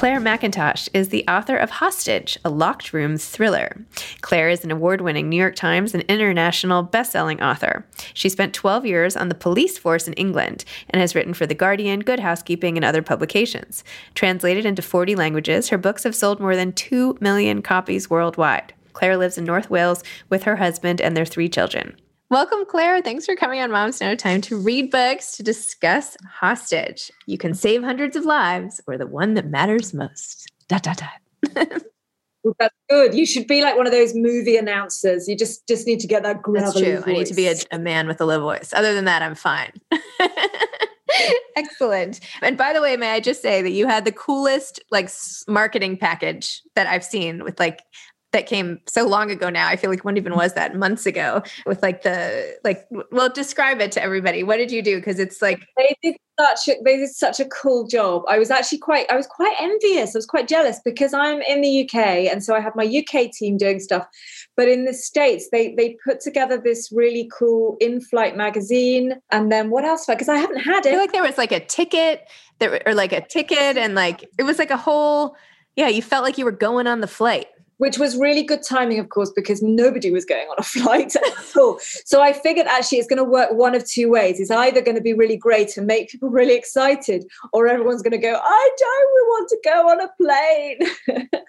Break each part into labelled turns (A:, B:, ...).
A: Clare Mackintosh is the author of Hostage, a locked room thriller. Clare is an award winning New York Times and international best-selling author. She spent 12 years on the police force in England and has written for The Guardian, Good Housekeeping, and other publications. Translated into 40 languages, her books have sold more than 2 million copies worldwide. Clare lives in North Wales with her husband and their three children. Welcome, Clare. Thanks for coming on Moms No Time to read books to discuss Hostage. You can save hundreds of lives or the one that matters most. Dot, dot, dot.
B: Well, That's good. You should be like one of those movie announcers. You just just need to get that
A: That's
B: gravelly
A: true. I need to be a, a man with a low voice. Other than that, I'm fine. Excellent. And by the way, may I just say that you had the coolest like marketing package that I've seen with like that came so long ago now. I feel like when even was that months ago with like the like well describe it to everybody. What did you do? Because it's like
B: they did such a they did such a cool job. I was actually quite I was quite envious. I was quite jealous because I'm in the UK and so I have my UK team doing stuff. But in the States, they they put together this really cool in-flight magazine. And then what else? Because I haven't had it.
A: I feel like there was like a ticket that or like a ticket and like it was like a whole yeah, you felt like you were going on the flight.
B: Which was really good timing, of course, because nobody was going on a flight at all. So I figured actually it's going to work one of two ways. It's either going to be really great and make people really excited, or everyone's going to go, I don't want to go on a plane.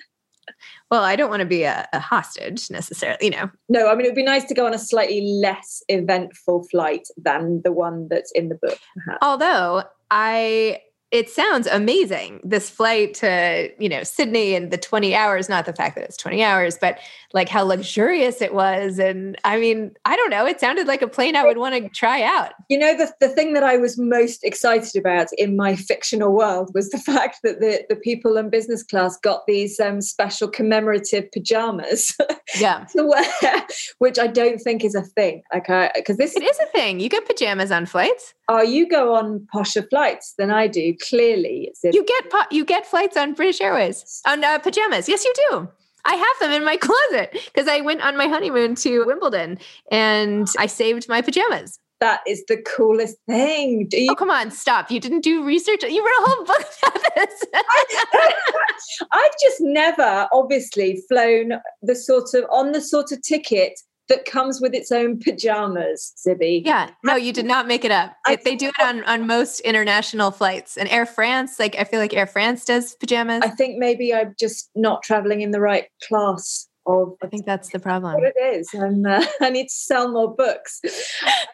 A: Well, I don't want to be a, a hostage necessarily, you know.
B: no, I mean, it would be nice to go on a slightly less eventful flight than the one that's in the book. perhaps.
A: Although I it sounds amazing this flight to you know sydney and the 20 hours not the fact that it's 20 hours but like how luxurious it was and i mean i don't know it sounded like a plane i would want to try out.
B: You know, the, the thing that I was most excited about in my fictional world was the fact that the, the people in business class got these um, special commemorative pajamas
A: yeah.
B: to wear, which I don't think is a thing. Okay, because this
A: it is a thing you get pajamas on flights.
B: Oh, you go on posher flights than I do clearly,
A: you get you get flights on British Airways on uh, pajamas. Yes, you do. I have them in my closet because I went on my honeymoon to Wimbledon and I saved my pajamas.
B: That is the coolest thing.
A: You- oh, come on, stop. You didn't do research. You wrote a whole book about this.
B: I've just never, obviously, flown the sort of on the sort of ticket that comes with its own pajamas, Zibby.
A: Yeah, no, you did not make it up. They do it on on most international flights. And Air France, like I feel like Air France does pajamas.
B: I think maybe I'm just not traveling in the right class of.
A: I think that's the problem.
B: What it is, and uh, I need to sell more books.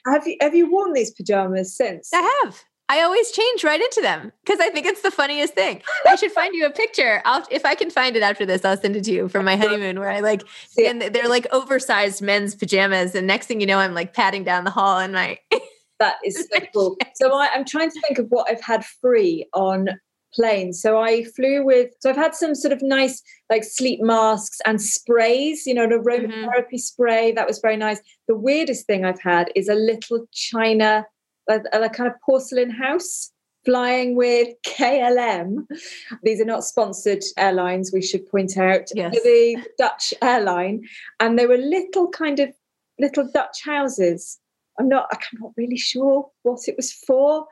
B: have you have you worn these pajamas since?
A: I have. I always change right into them because I think it's the funniest thing. I should find you a picture. I'll if I can find it after this, I'll send it to you from my honeymoon where I like and they're like oversized men's pajamas. And next thing you know, I'm like padding down the hall in my
B: That is so cool. So I, I'm trying to think of what I've had free on planes. So I flew with so I've had some sort of nice like sleep masks and sprays, you know, the aromatherapy mm-hmm. spray. That was very nice. The weirdest thing I've had is a little China a, a kind of porcelain house flying with KLM. These are not sponsored airlines, we should point out.
A: Yes.
B: The Dutch airline. And they were little kind of little Dutch houses. I'm not, I'm not really sure what it was for.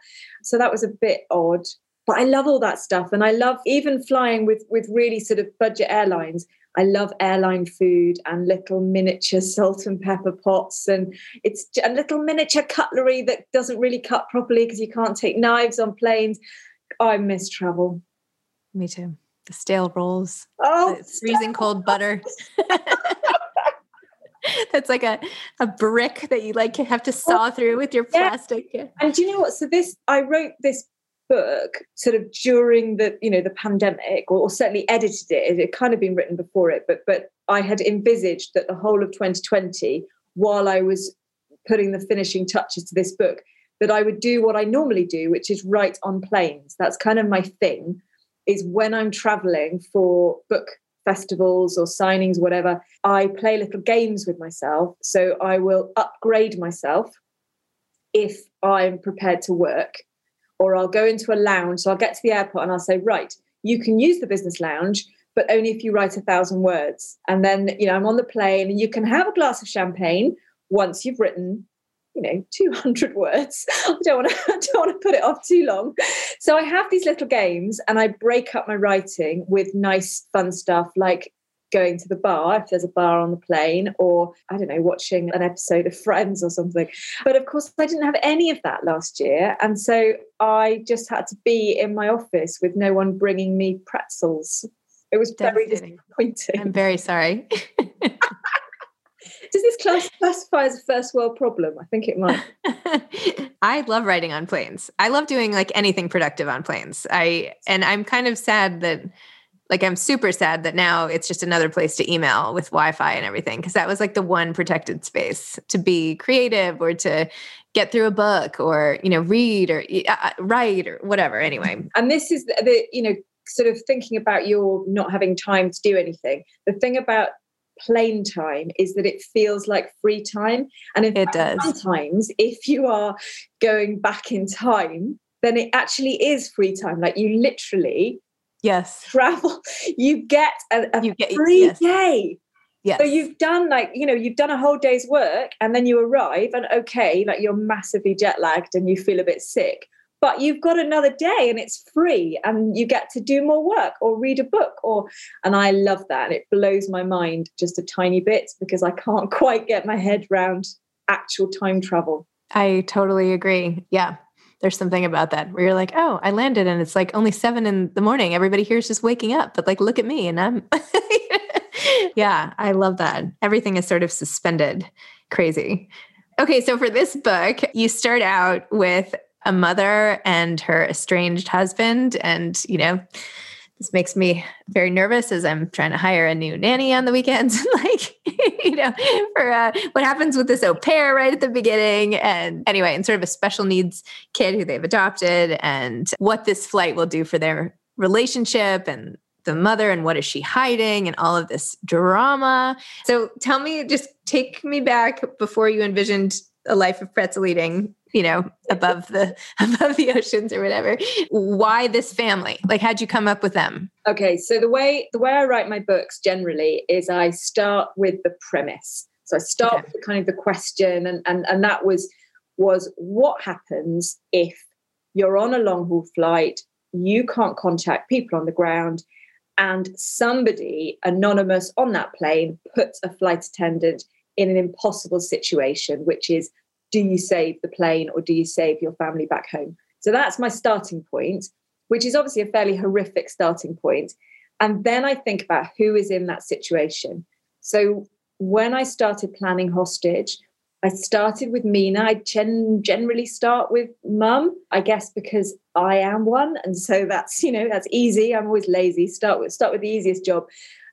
B: So that was a bit odd. But I love all that stuff. And I love even flying with with really sort of budget airlines. I love airline food and little miniature salt and pepper pots, and it's a little miniature cutlery that doesn't really cut properly because you can't take knives on planes. I miss travel.
A: Me too. The stale rolls.
B: Oh,
A: freezing cold butter. That's like a, a brick that you like have to saw oh, through with your plastic.
B: Yeah. And do you know what? So this I wrote this book sort of during the you know the pandemic or, or, certainly edited it. It had kind of been written before it but but i had envisaged that the whole of 2020 while i was putting the finishing touches to this book that i would do what i normally do which is write on planes. That's kind of my thing is when i'm traveling for book festivals or signings whatever i play little games with myself. So i will upgrade myself if i'm prepared to work or I'll go into a lounge. So I'll get to the airport and I'll say, right, you can use the business lounge, but only if you write a thousand words. And then, you know, I'm on the plane and you can have a glass of champagne once you've written, you know, 200 words. I don't want to, I don't want to put it off too long. So I have these little games and I break up my writing with nice, fun stuff like going to the bar if there's a bar on the plane or i don't know watching an episode of friends or something but of course i didn't have any of that last year and so i just had to be in my office with no one bringing me pretzels it was very disappointing
A: i'm very sorry
B: Does this class classify as a first world problem? I think it might.
A: I love writing on planes. I love doing like anything productive on planes. I and I'm kind of sad that like I'm super sad that now it's just another place to email with Wi-Fi and everything because that was like the one protected space to be creative or to get through a book or you know read or uh, uh, write or whatever. Anyway,
B: and this is the, the you know sort of thinking about your not having time to do anything. The thing about plane time is that it feels like free time, and
A: it does
B: sometimes if you are going back in time then it actually is free time. Like you literally
A: yes
B: travel you get a, a you get, free yes. day
A: Yes.
B: So you've done like, you know, you've done a whole day's work and then you arrive and okay, like you're massively jet lagged and you feel a bit sick, but you've got another day and it's free and you get to do more work or read a book or, and I love that. And it blows my mind just a tiny bit because I can't quite get my head around actual time travel.
A: I totally agree. Yeah there's something about that where you're like, oh, I landed and it's like only seven in the morning. Everybody here is just waking up, but like, look at me. And I'm, yeah, I love that. Everything is sort of suspended. Crazy. Okay. So for this book, you start out with a mother and her estranged husband. And, you know, this makes me very nervous as I'm trying to hire a new nanny on the weekends. like, you know, for uh, what happens with this au pair right at the beginning. And anyway, and sort of a special needs kid who they've adopted and what this flight will do for their relationship and the mother and what is she hiding and all of this drama. So tell me, just take me back before you envisioned a life of pretzel eating you know, above the above the oceans or whatever. Why this family? Like how'd you come up with them?
B: Okay, so the way the way I write my books generally is I start with the premise. So I start okay. with kind of the question and and and that was was what happens if you're on a long haul flight, you can't contact people on the ground, and somebody anonymous on that plane puts a flight attendant in an impossible situation, which is do you save the plane or do you save your family back home? So that's my starting point, which is obviously a fairly horrific starting point. And then I think about who is in that situation. So when I started planning hostage, I started with Mina. I gen- generally start with mum, I guess because I am one, and so that's you know that's easy. I'm always lazy. Start with start with the easiest job.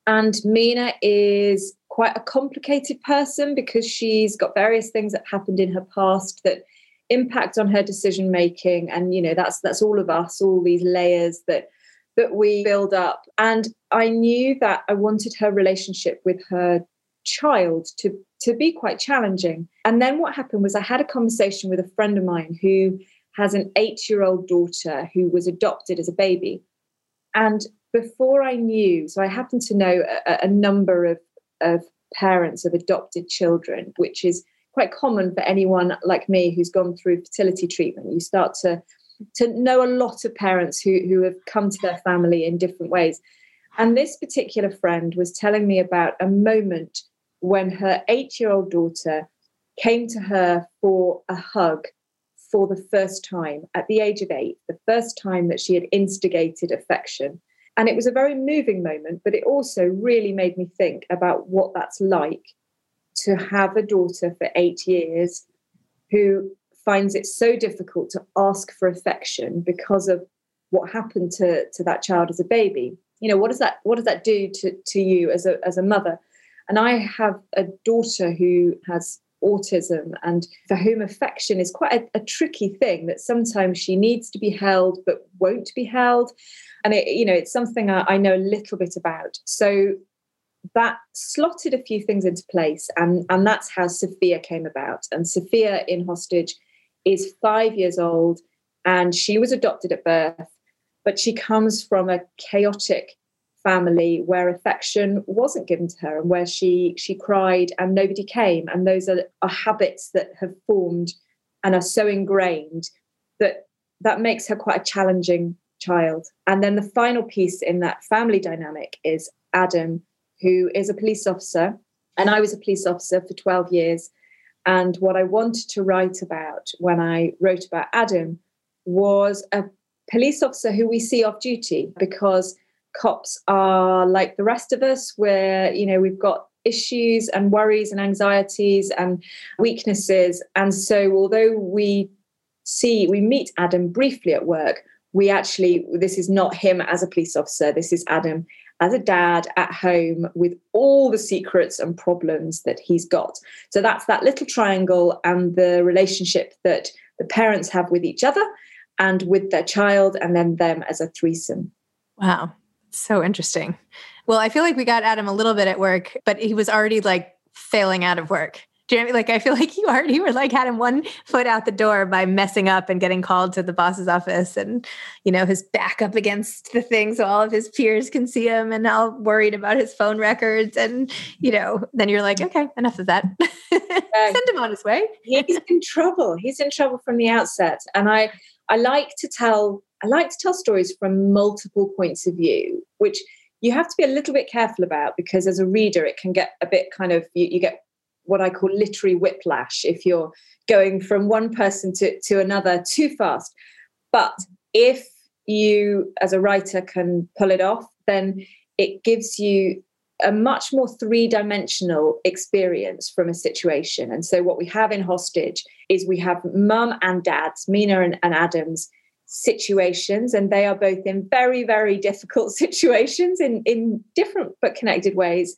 B: And Mina is quite a complicated person because she's got various things that happened in her past that impact on her decision making. And you know that's that's all of us all these layers that that we build up. And i knew that i wanted her relationship with her child to to be quite challenging. And then what happened was i had a conversation with a friend of mine who has an 8 year old daughter who was adopted as a baby. And before i knew so i happened to know a, a number of of parents of adopted children, which is quite common for anyone like me who's gone through fertility treatment. You start to to know a lot of parents who who have come to their family in different ways. And this particular friend was telling me about a moment when her eight-year-old daughter came to her for a hug for the first time at the age of eight, the first time that she had instigated affection. And it was a very moving moment, but it also really made me think about what that's like to have a daughter for eight years who finds it so difficult to ask for affection because of what happened to, to that child as a baby. You know, what does that what does that do to, to you as a as a mother? And I have a daughter who has autism. And for whom affection is quite a, a tricky thing that sometimes she needs to be held but won't be held. And it you know it's something I, I know a little bit about. So that slotted a few things into place and and that's how sophia came about. And sophia in hostage is five years old and she was adopted at birth but she comes from a chaotic family where affection wasn't given to her and where she she cried and nobody came and those are, are habits that have formed and are so ingrained that that makes her quite a challenging child. And then the final piece in that family dynamic is Adam, who is a police officer. And I was a police officer for 12 years. And what I wanted to write about when I wrote about Adam was a police officer who we see off duty because cops are like the rest of us, where, you know, we've got issues and worries and anxieties and weaknesses. And so, although we see, we meet Adam briefly at work, we actually, this is not him as a police officer, this is Adam as a dad at home with all the secrets and problems that he's got. So that's that little triangle and the relationship that the parents have with each other and with their child, and then them as a threesome.
A: Wow. So interesting. Well, I feel like we got Adam a little bit at work, but he was already like failing out of work. Do you know I mean? Like I feel like you already were like had him one foot out the door by messing up and getting called to the boss's office and you know his back up against the thing so all of his peers can see him and all worried about his phone records and you know then you're like okay enough of that send him on his way
B: he's in trouble he's in trouble from the outset and I I like to tell I like to tell stories from multiple points of view which you have to be a little bit careful about because as a reader it can get a bit kind of you, you get what I call literary whiplash if you're going from one person to, to another too fast. But if you, as a writer, can pull it off, then it gives you a much more three dimensional experience from a situation. And so, what we have in Hostage is we have mum and dad's, Mina and, and Adam's situations, and they are both in very, very difficult situations in, in different but connected ways.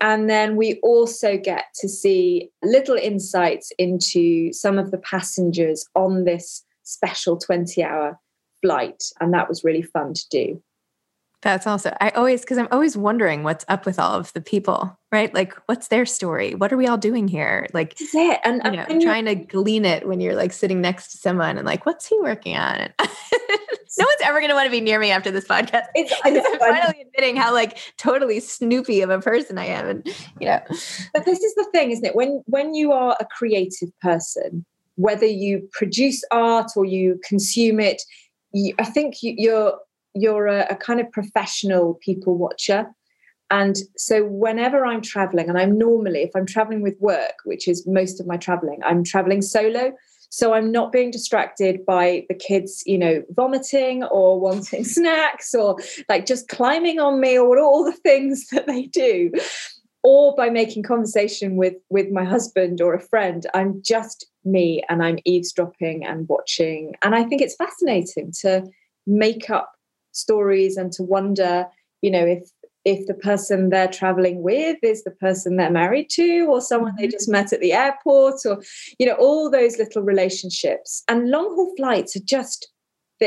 B: And then we also get to see little insights into some of the passengers on this special 20 hour flight. And that was really fun to do.
A: That's also, I always, because I'm always wondering what's up with all of the people, right? Like, what's their story? What are we all doing here? Like,
B: That's it. And,
A: you know, trying to glean it when you're like sitting next to someone and like, what's he working on? no one's ever going to want to be near me after this podcast.
B: It's,
A: I'm finally admitting how like totally snoopy of a person I am, and you know.
B: but this is the thing, isn't it? When when you are a creative person, whether you produce art or you consume it, you, I think you, you're you're a, a kind of professional people watcher. And so, whenever I'm traveling, and I'm normally, if I'm traveling with work, which is most of my traveling, I'm traveling solo. So I'm not being distracted by the kids, you know, vomiting or wanting snacks or like just climbing on me or all the things that they do. Or by making conversation with with my husband or a friend. I'm just me and I'm eavesdropping and watching. And I think it's fascinating to make up stories and to wonder, you know, if if the person they're traveling with is the person they're married to or someone they mm-hmm. just met at the airport or you know all those little relationships. And long haul flights are just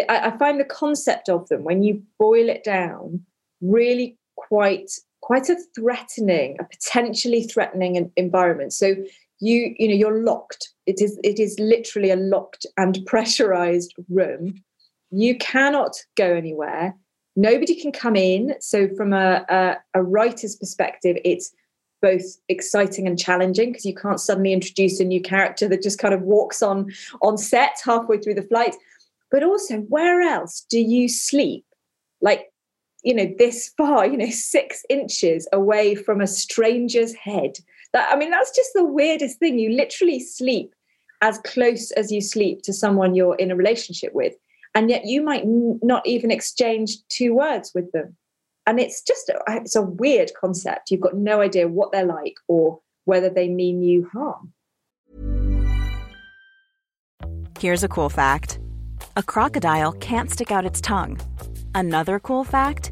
B: I, find the concept of them when you boil it down really quite quite a threatening a potentially threatening environment. So you you know you're locked. It is it is literally a locked and pressurized room you cannot go anywhere nobody can come in. So, from a, a, a writer's perspective, it's both exciting and challenging because you can't suddenly introduce a new character that just kind of walks on on set halfway through the flight. But also, where else do you sleep? Like, you know, this far, you know, six inches away from a stranger's head. That I mean, that's just the weirdest thing. You literally sleep as close as you sleep to someone you're in a relationship with and yet you might n- not even exchange two words with them. And it's just uh, a, it's a weird concept. You've got no idea what they're like or whether they mean you harm.
C: Here's a cool fact. A crocodile can't stick out its tongue. Another cool fact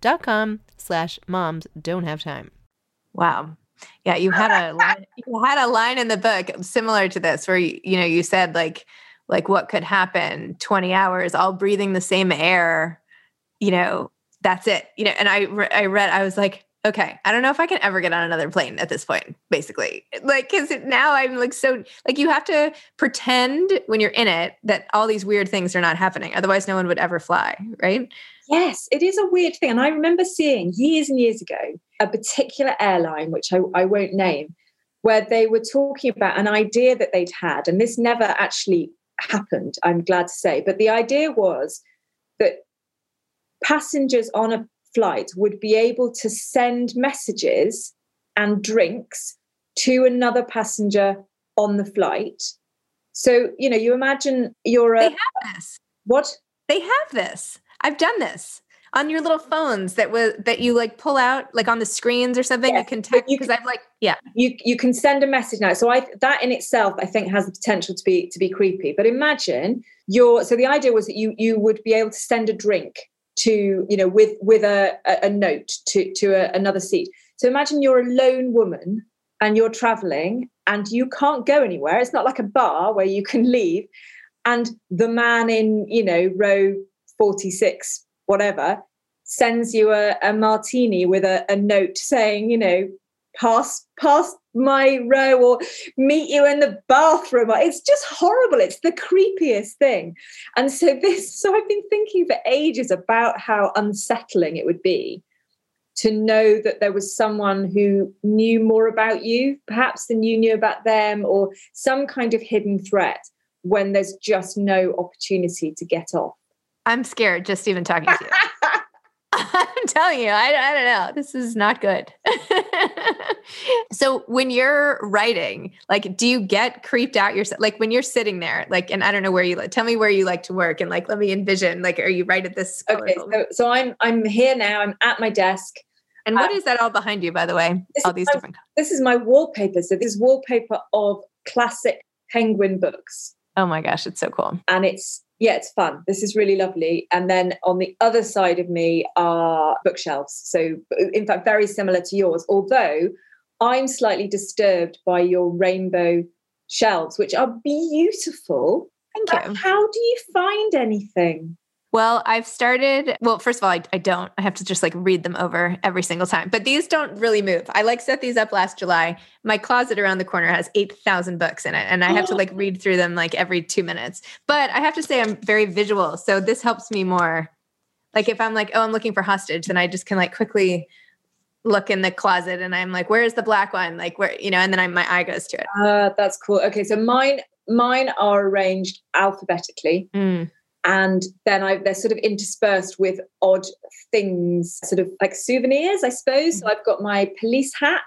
A: dot com slash moms don't have time. Wow. Yeah, you had a line, you had a line in the book similar to this where you, you know you said like like what could happen 20 hours all breathing the same air you know that's it you know and i re- i read i was like okay, I don't know if I can ever get on another plane at this point, basically. Like, cause now I'm like, so, like, you have to pretend when you're in it that all these weird things are not happening. Otherwise, no one would ever fly, right?
B: Yes, it is a weird thing. And I remember seeing years and years ago a particular airline, which I, I won't name, where they were talking about an idea that they'd had. And this never actually happened, I'm glad to say. But the idea was that passengers on a flight would be able to send messages and drinks to another passenger on the flight. So, you know, you imagine you're a.
A: They have this.
B: What?
A: They have this. I've done this on your little phones that was that you like pull out like on the screens or something yes, you can text because i've like yeah.
B: you you can send a message now. So i that in itself i think has the potential to be to be creepy. But imagine your so the idea was that you you would be able to send a drink to you know with with a, a note to to a, another seat. So imagine you're a lone woman and you're traveling and you can't go anywhere. It's not like a bar where you can leave and the man in you know row 46 whatever sends you a, a martini with a, a note saying you know pass pass my row or meet you in the bathroom. It's just horrible. It's the creepiest thing. And so this, so I've been thinking for ages about how unsettling it would be to know that there was someone who knew more about you, perhaps than you knew about them, or some kind of hidden threat when there's just no opportunity to get off.
A: I'm scared just even talking to you. I'm telling you, I, I don't know. This is not good. so when you're writing, like, do you get creeped out yourself? Like when you're sitting there, like, and I don't know where you like, tell me where you like to work and like, let me envision, like, are you right at this?
B: Okay. So, so, I'm, I'm here now. I'm at my desk.
A: And what uh, is that all behind you, by the way? All these
B: my,
A: different.
B: This is my wallpaper. So this is wallpaper of classic penguin books.
A: Oh my gosh, it's so cool.
B: And it's yeah, it's fun. This is really lovely. And then on the other side of me are bookshelves. So, uh, in fact, very similar to yours, although I'm slightly disturbed by your rainbow shelves, which are beautiful.
A: Thank you.
B: How do you find anything?
A: Well, I've started. Well, first of all, I, I, don't. I have to just like read them over every single time. But these don't really move. I like set these up last July. My closet around the corner has 8,000 books in it. And I have to like read through them like every two minutes. But I have to say, I'm very visual. So this helps me more. Like if I'm like, oh, I'm looking for hostage, then I just can like quickly look in the closet and I'm like, where's the black one? Like where, you know, and then I, my eye goes to it.
B: Uh, that's cool. Okay. So mine, mine are arranged alphabetically.
A: Mm
B: and then I, they're sort of interspersed with odd things, sort of like souvenirs, I suppose. Mm-hmm. So I've got my police hat,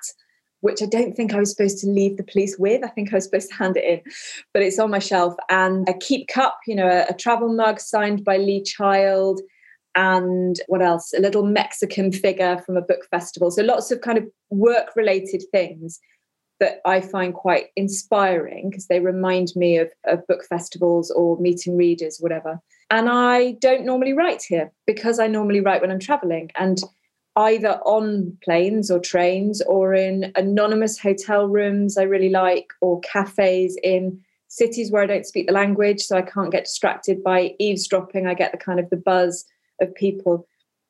B: which I don't think I was supposed to leave the police with. I think I was supposed to hand it in, but it's on my shelf. And a keep cup, you know, a, a travel mug signed by Lee Child. And what else? A little Mexican figure from a book festival. So lots of kind of work related things that I find quite inspiring because they remind me of, of book festivals or meeting readers, whatever. And I don't normally write here because I normally write when I'm traveling and either on planes or trains or in anonymous hotel rooms I really like or cafes in cities where I don't speak the language so I can't get distracted by eavesdropping I get the kind of the buzz of people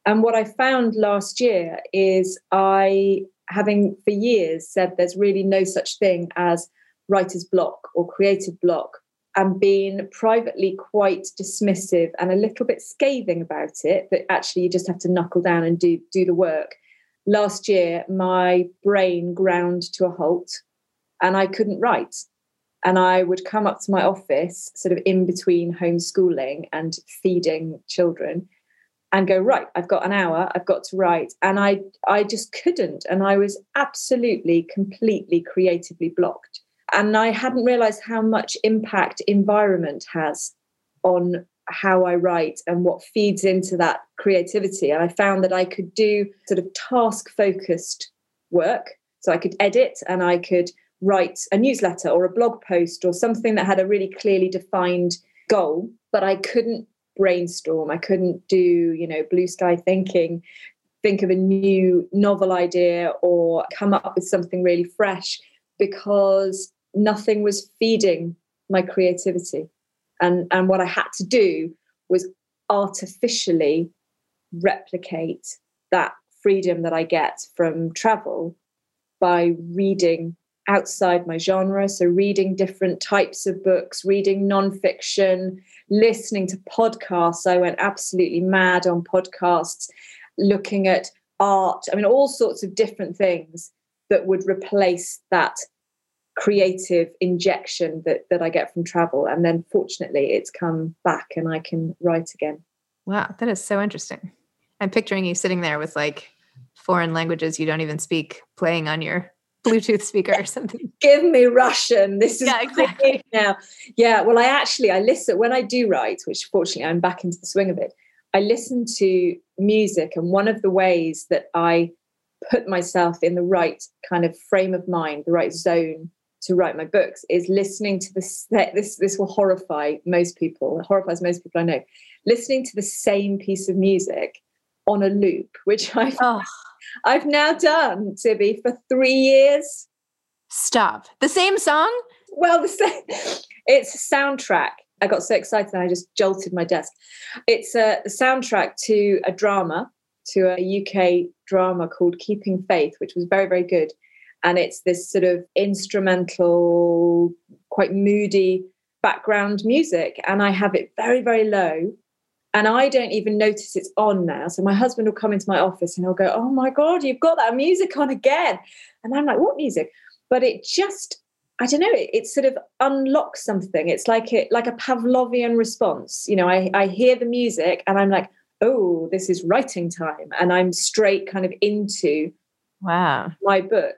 B: and what I found last year is I having for years said there's really no such thing as writer's block or creative block and being privately quite dismissive and a little bit scathing about it but actually you just have to knuckle down and do do the work. Last year my brain ground to a halt and i couldn't write. And i would come up to my office sort of in between homeschooling and feeding children and go right i've got an hour i've got to write. And i i just couldn't and i was absolutely completely creatively blocked. And i hadn't realized how much impact environment has on how i write and what feeds into that creativity. And i found that i could do sort of task focused work. So i could edit and i could write a newsletter or a blog post or something that had a really clearly defined goal but i couldn't brainstorm. I couldn't do, you know, blue sky thinking, think of a new novel idea or come up with something really fresh because nothing was feeding my creativity. And, and what I had to do was artificially replicate that freedom that I get from travel by reading outside my genre. So, reading different types of books, reading nonfiction, listening to podcasts. I went absolutely mad on podcasts, looking at art. I mean, all sorts of different things that would replace that creative injection that, that I get from travel. And then fortunately, it's come back and I can write again.
A: Wow, that is so interesting. I'm picturing you sitting there with like foreign languages you don't even speak playing on your Bluetooth speaker or something.
B: Give me Russian. This is
A: yeah, exactly.
B: now. Yeah, well, I actually I listen when I do write, which fortunately I'm back into the swing of it. I listen to music, and one of the ways that I put myself in the right kind of frame of mind, the right zone to write my books, is listening to this. This this will horrify most people. It horrifies most people I know. Listening to the same piece of music on a loop, which I've oh. I've now done, Zibby, for three years.
A: Stop. The same song?
B: Well, the same. It's a soundtrack. I got so excited I just jolted my desk. It's a, a soundtrack to a drama, to a UK drama called Keeping Faith, which was very, very good. And it's this sort of instrumental, quite moody background music. And I have it very, very low and I don't even notice it's on now. So my husband will come into my office and he'll go, "Oh my god, you've got that music on again," and I'm like, "What music?" But it just, I don't know, it, it sort of unlocks something. It's like it, like a Pavlovian response. You know, I I hear the music and I'm like, "Oh, this is writing time," and I'm straight kind of into
A: wow
B: my book.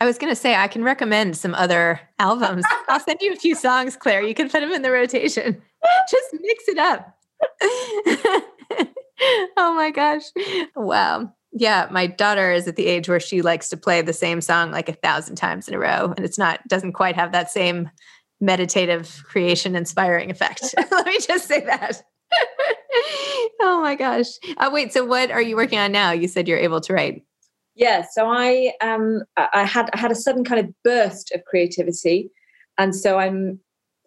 A: I was going to say I can recommend some other albums. I'll send you a few songs, Clare. You can put them in the rotation. Just mix it up. oh my gosh. Wow. Yeah, my daughter is at the age where she likes to play the same song like a thousand times in a row. And it's not, doesn't quite have that same meditative creation inspiring effect. Let me just say that. oh my gosh. Uh, wait, so what are you working on now? You said you're able to write.
B: Yeah, so I um I had I had a sudden kind of burst of creativity. And so I'm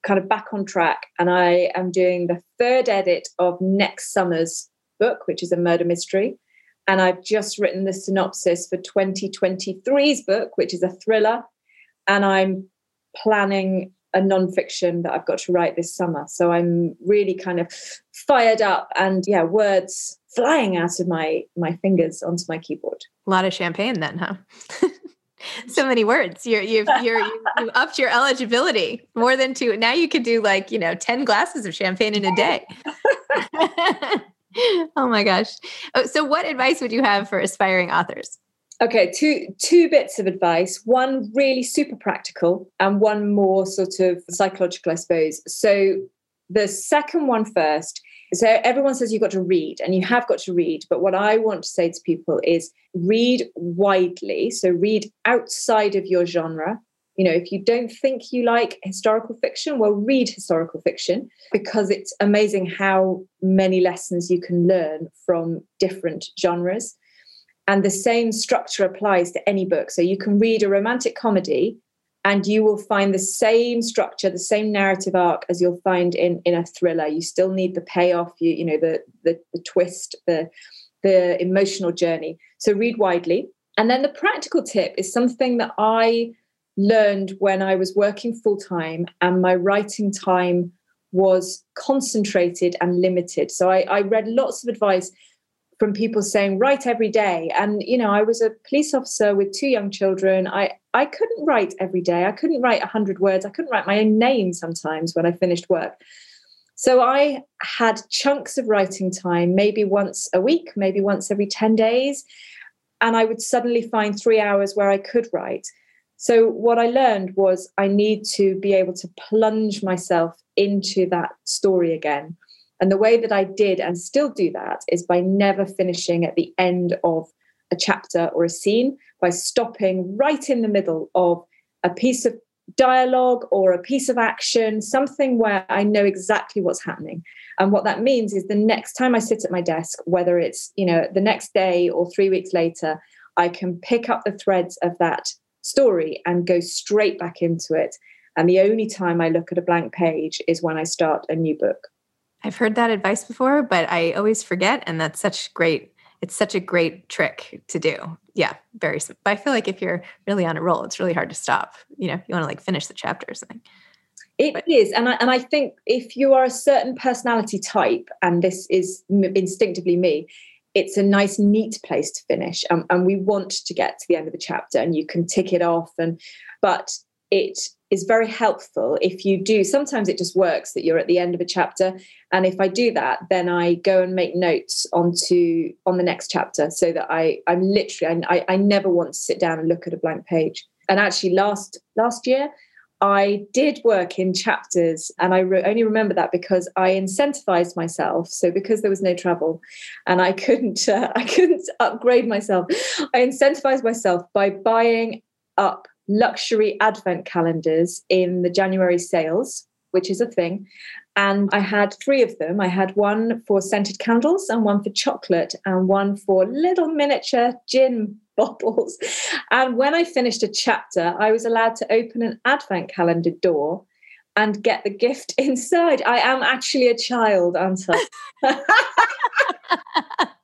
B: kind of back on track and I am doing the third edit of next summer's book, which is a murder mystery. And I've just written the synopsis for 2023's book, which is a thriller. And I'm planning a nonfiction that I've got to write this summer. So I'm really kind of fired up and yeah, words flying out of my my fingers onto my keyboard.
A: A lot of champagne then, huh? so many words. You're you've you're you, upped your eligibility more than two. Now you could do like you know ten glasses of champagne in a day. oh my gosh! Oh, so, what advice would you have for aspiring authors?
B: Okay, two two bits of advice. One really super practical, and one more sort of psychological, I suppose. So, the second one first so everyone says you've got to read, and you have got to read. But what I want to say to people is read widely. So read outside of your genre. You know, if you don't think you like historical fiction, well, read historical fiction because it's amazing how many lessons you can learn from different genres. And the same structure applies to any book. So you can read a romantic comedy and you will find the same structure the same narrative arc as you'll find in in a thriller. You still need the payoff you you know the the, the twist the the emotional journey. So read widely. And then the practical tip is something that i learned when i was working full time and my writing time was concentrated and limited. So I, I read lots of advice from people saying write every day. And you know i was a police officer with two young children. I i couldn't write every day. I couldn't write 100 words. I couldn't write my own name sometimes when i finished work. So i had chunks of writing time maybe once a week maybe once every 10 days. And i would suddenly find 3 hours where i could write. So what i learned was i need to be able to plunge myself into that story again and the way that I did and still do that is by never finishing at the end of a chapter or a scene, by stopping right in the middle of a piece of dialogue or a piece of action, something where I know exactly what's happening. And what that means is the next time I sit at my desk, whether it's, you know, the next day or 3 weeks later, I can pick up the threads of that story and go straight back into it. And the only time I look at a blank page is when I start a new book.
A: I've heard that advice before, but I always forget. And that's such great it's such a great trick to do. Yeah, very. But I feel like if you're really on a roll, it's really hard to stop. You know, you want to like finish the chapter or something.
B: It but, is, and I and I think if you are a certain personality type, and this is instinctively me, it's a nice, neat place to finish, um, and we want to get to the end of the chapter, and you can tick it off, and but it is very helpful if you do sometimes it just works that you're at the end of a chapter and if i do that then i go and make notes onto on the next chapter so that i i'm literally i, I never want to sit down and look at a blank page and actually last last year I did work in chapters, and I re- only remember that because I incentivized myself. So because there was no travel, and I couldn't, uh, I couldn't upgrade myself. I incentivized myself by buying up luxury advent calendars in the January sales, which is a thing. And I had three of them. I had one for scented candles, and one for chocolate, and one for little miniature gin bottles. And when I finished a chapter, I was allowed to open an advent calendar door and get the gift inside. I am actually a child, aren't I?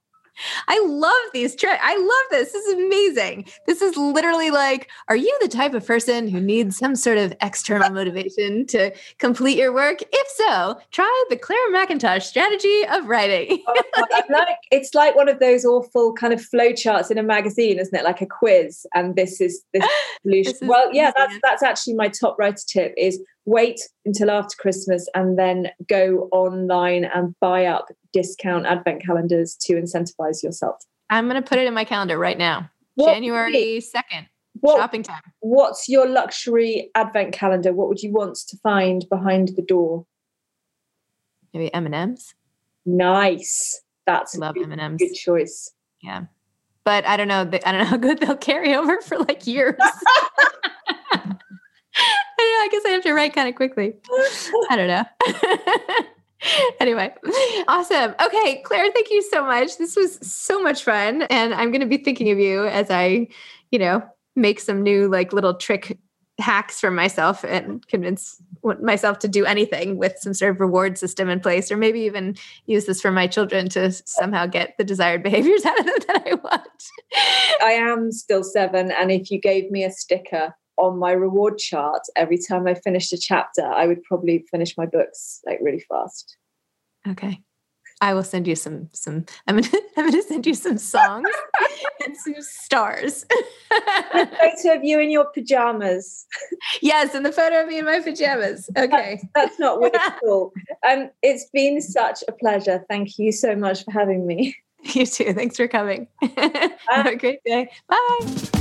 A: I love these tricks. I love this. This is amazing. This is literally like, are you the type of person who needs some sort of external motivation to complete your work? If so, try the Clare Mackintosh strategy of writing.
B: oh, like, it's like one of those awful kind of flow charts in a magazine, isn't it? Like a quiz. And this is this solution. This is well, yeah, that's that's actually my top writer tip is wait until after Christmas and then go online and buy up discount advent calendars to incentivize yourself.
A: I'm going to put it in my calendar right now. What January 2nd. What, shopping time.
B: What's your luxury advent calendar? What would you want to find behind the door?
A: Maybe M&Ms.
B: Nice. That's
A: love M&Ms.
B: Good choice.
A: Yeah. But I don't know. I don't know how good they'll carry over for like years. I guess I have to write kind of quickly. I don't know. anyway, awesome. Okay, Clare, thank you so much. This was so much fun. And I'm going to be thinking of you as I, you know, make some new like little trick hacks for myself and convince myself to do anything with some sort of reward system in place, or maybe even use this for my children to somehow get the desired behaviors out of them that I want.
B: I am still seven. And if you gave me a sticker on my reward chart every time I finished a chapter, I would probably finish my books like really fast.
A: Okay. I will send you some some I'm gonna I'm gonna send you some songs and some stars.
B: the photo of you in your pajamas.
A: Yes, and the photo of me in my pajamas. Okay.
B: That's, that's not weird at all. Um it's been such a pleasure. Thank you so much for having me.
A: You too. Thanks for coming. Have a great day. Bye.